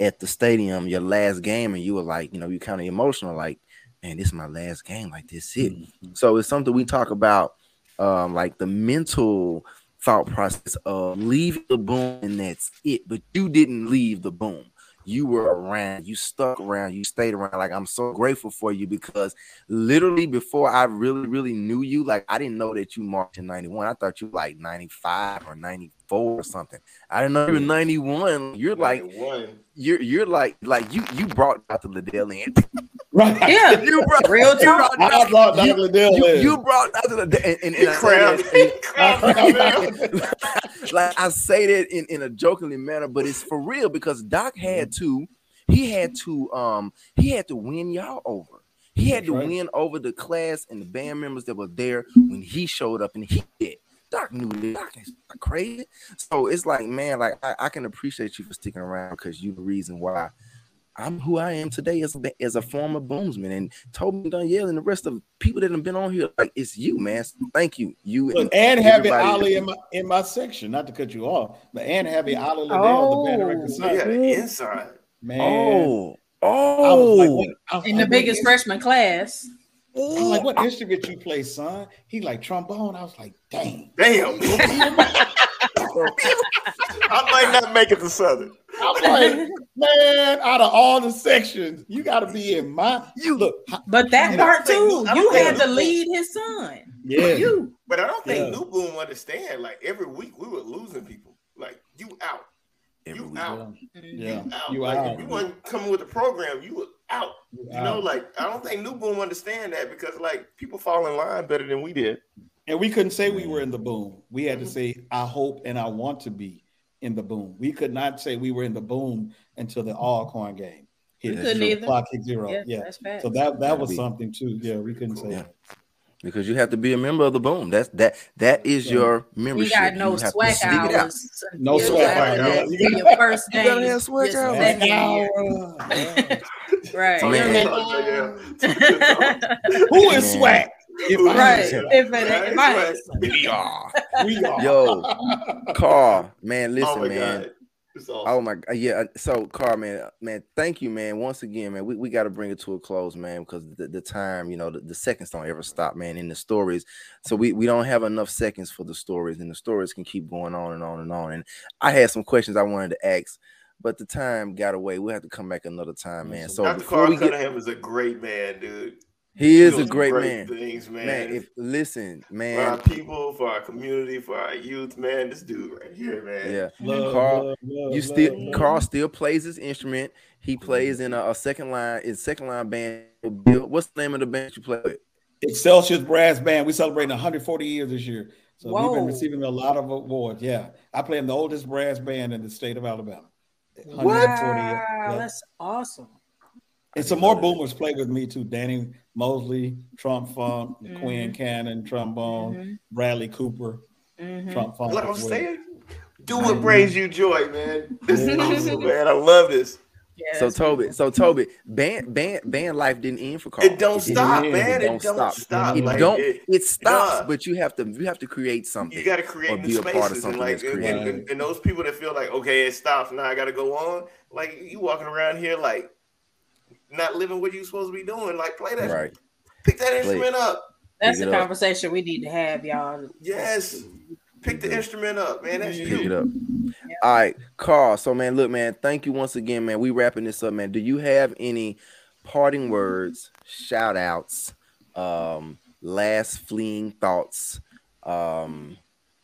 at the stadium, your last game, and you were like, you know, you kind of emotional, like, man, this is my last game, like this it. Mhm. So it's something we talk about, um, like the mental thought process of leaving the boom and that's it. But you didn't leave the boom. You were around, you stuck around, you stayed around. Like I'm so grateful for you because literally before I really, really knew you, like I didn't know that you marked in 91. I thought you were like 95 or 94 or something. I didn't know you were 91. You're like you're you're like like you you brought Dr. Liddell in. Right. Yeah. you brought Real you talk. brought I brought you- Dr. Liddell you, in. you brought Dr. Liddell and, and, He and I that- He crammed me, man. like I say that in, in a jokingly manner, but it's for real because Doc had to, he had to, um, he had to win y'all over. He had That's to right. win over the class and the band members that were there when he showed up, and he did. Doc knew that. Doc is crazy. So it's like, man, like I, I can appreciate you for sticking around because you the reason why I'm who I am today as a, as a former boomsman. And Toby Danielle and the rest of the people that have been on here, like it's you, man. So thank you. You Look, and having everybody- Ali in my in my section, not to cut you off, but and having Ali Liddell, the band director, Oh. son, Yeah, the inside. man. Oh, I was like, oh, what, I In the like, biggest what, freshman class. I'm like, what instrument you play, son? He like trombone. I was like, dang. Damn. I might not make it to Southern. I'm like, man, out of all the sections, you got to be in my. You look, But that part too, I you had to lead his son. yeah, You. But I don't think Yeah. New Boom understand. Like every week we were losing people. Like you out. Every You week. out. yeah, You out. you like, out. If you wasn't coming with the program, you were out. You You know, like I don't think New Boom understand that because like people fall in line better than we did. And we couldn't say we were in the boom. We had to mm-hmm. say, I hope and I want to be in the boom. We could not say we were in the boom until the Alcorn game. We Hit couldn't either. Clock hit zero. Yeah, Yeah. that's fast. So that that was Be- something too. Yeah, we couldn't say Yeah. that. because you have to be a member of the boom. That's that that is Yeah. your you membership. got no You have to swag stick it out. hours. No You swag gotta hours. have You Your first You game. gotta have swag your hours. second year. Yeah. Right. Man. Who is Man. swag? If right. If it ain't my We are. We are. Yo, Carl, man, listen, oh my man. god. It's Oh my god, yeah. uh, So, Carl, man, man, thank you, man. Once again, man, we, we got to bring it to a close, man, because the, the time, you know, the, the seconds don't ever stop, man, in the stories. So we, we don't have enough seconds for the stories, and the stories can keep going on and on and on. And I had some questions I wanted to ask, but the time got away. We'll have to come back another time, man. So Dr. before Carl we get, Cunningham is a great man, dude. He is a does great man. Things, man. Man, if listen, for our man, people, for our community, for our youth, man. This dude right here, man. yeah. Love, Carl, love, love, You still love, love. Carl still plays his instrument. He plays in a, a second line, in second line band. What's the name of the band you play with? Excelsior Brass Band. We're celebrating 140 years this year. So we've been receiving a lot of awards. Yeah. I play in the oldest brass band in the state of Alabama. Wow, years. Yeah. that's awesome. And some more boomers play with me too. Danny Mosley, Trump Funk, Mhm. Quinn Cannon, trombone, Mhm, Bradley Cooper, mhm. Trump Funk. Like I'm as saying, do what brings you joy, man. This is awesome, man. I love this. Yeah, So that's Toby, cool. so Toby, band band band life didn't end for Carl. It don't didn't stop, end. man. It don't don't stop. stop. It Like, don't. it- It, stops, yeah. but you have to you have to create something. You got to or create be new a part of spaces, and something like, that's and, and, and those people that feel like, okay, it stops now. I got to go on. Like you walking around here, like not living what you're supposed to be doing. Like play that, right. pick that Play instrument up. that's pick the it up. conversation we need to have, y'all. Yes, pick the instrument up, man. That's Pick it you. up. All right, Carl. So man, look, man, thank you once again, man. We wrapping this up, man. Do you have any parting words, shout outs, um, last fleeing thoughts? Um,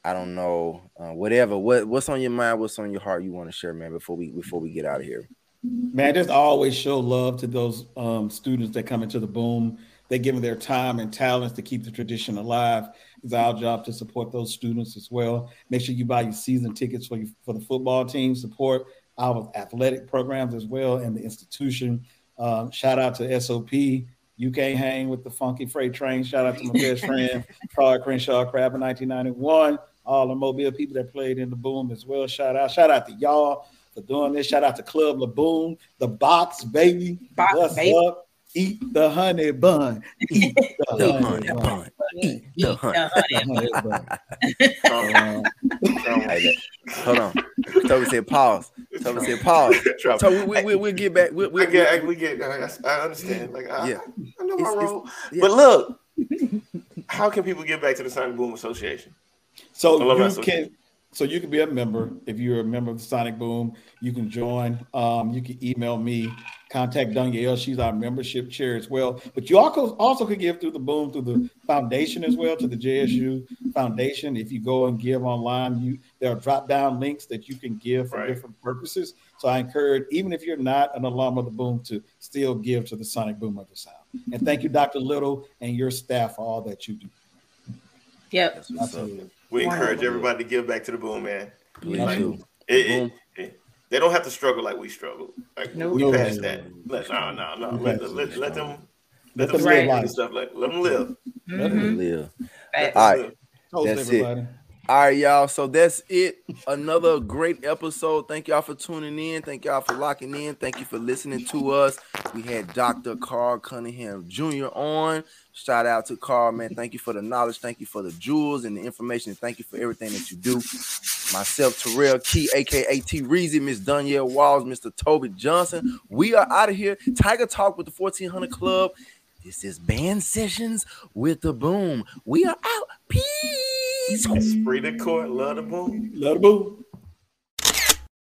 I don't know, uh, whatever. What what's on your mind? What's on your heart? You want to share, man? Before we before we get out of here. Man, just always show love to those um, students that come into the boom. They're giving their time and talents to keep the tradition alive. It's our job to support those students as well. Make sure you buy your season tickets for you, for the football team. Support our athletic programs as well and the institution. Um, shout out to SOP. You can't hang with the funky freight train. Shout out to my best friend, Carl Crenshaw Crab in 1991. All the Mobile people that played in the boom as well. Shout out. Shout out to y'all for doing this. Shout out to Club LaBoom, the box, baby. Box, What's baby. up? Eat the honey bun. Eat the, The honey, honey bun. bun. Eat Eat the the honey. Honey bun. Um, hey, that- Hold on. Toby said pause. Toby said pause. Trump. So we we we we'll get back. We, we, I get, I, we get, I, I understand. Like, I, Yeah. I know my It's- it's- role. yeah. But look, how can people get back to the Sonic Boom Association? So you that can So you can be a member. If you're a member of the Sonic Boom, you can join. Um, you can email me, contact Danielle. She's our membership chair as well. But you also also can give through the Boom through the foundation as well to the JSU Foundation. If you go and give online, you there are drop down links that you can give for Right. different purposes. So I encourage, even if you're not an alum of the Boom, to still give to the Sonic Boom of the South. And thank you, Dr. Liddell, and your staff for all that you do. Yep. That's what's up. Absolutely. We Wonderful. encourage everybody to give back to the boom, man. Please Like, do. it- it- Boom. it- they don't have to struggle like we struggle. Like Nope. we No, passed no, that. no, Let, no, no, no. We Let, let, let them Let let them them live life. and stuff like let them live. Mm-hmm. Let them. Live. Facts. All right. Live. Toast That's it. everybody. All right, y'all. So that's it. Another great episode. Thank y'all for tuning in. Thank y'all for locking in. Thank you for listening to us. We had Dr. Carl Cunningham Jr. on. Shout out to Carl, man. Thank you for the knowledge. Thank you for the jewels and the information. Thank you for everything that you do. Myself, Terrell Key, aka T Reezy, Miss Danielle Walls, Mr. Toby Johnson. We are out of here. Tiger Talk with the 1400 Klub. This is Band Sessions with the Boom. We are out. Peace. Esprit de corps, love the boom. Love the boom.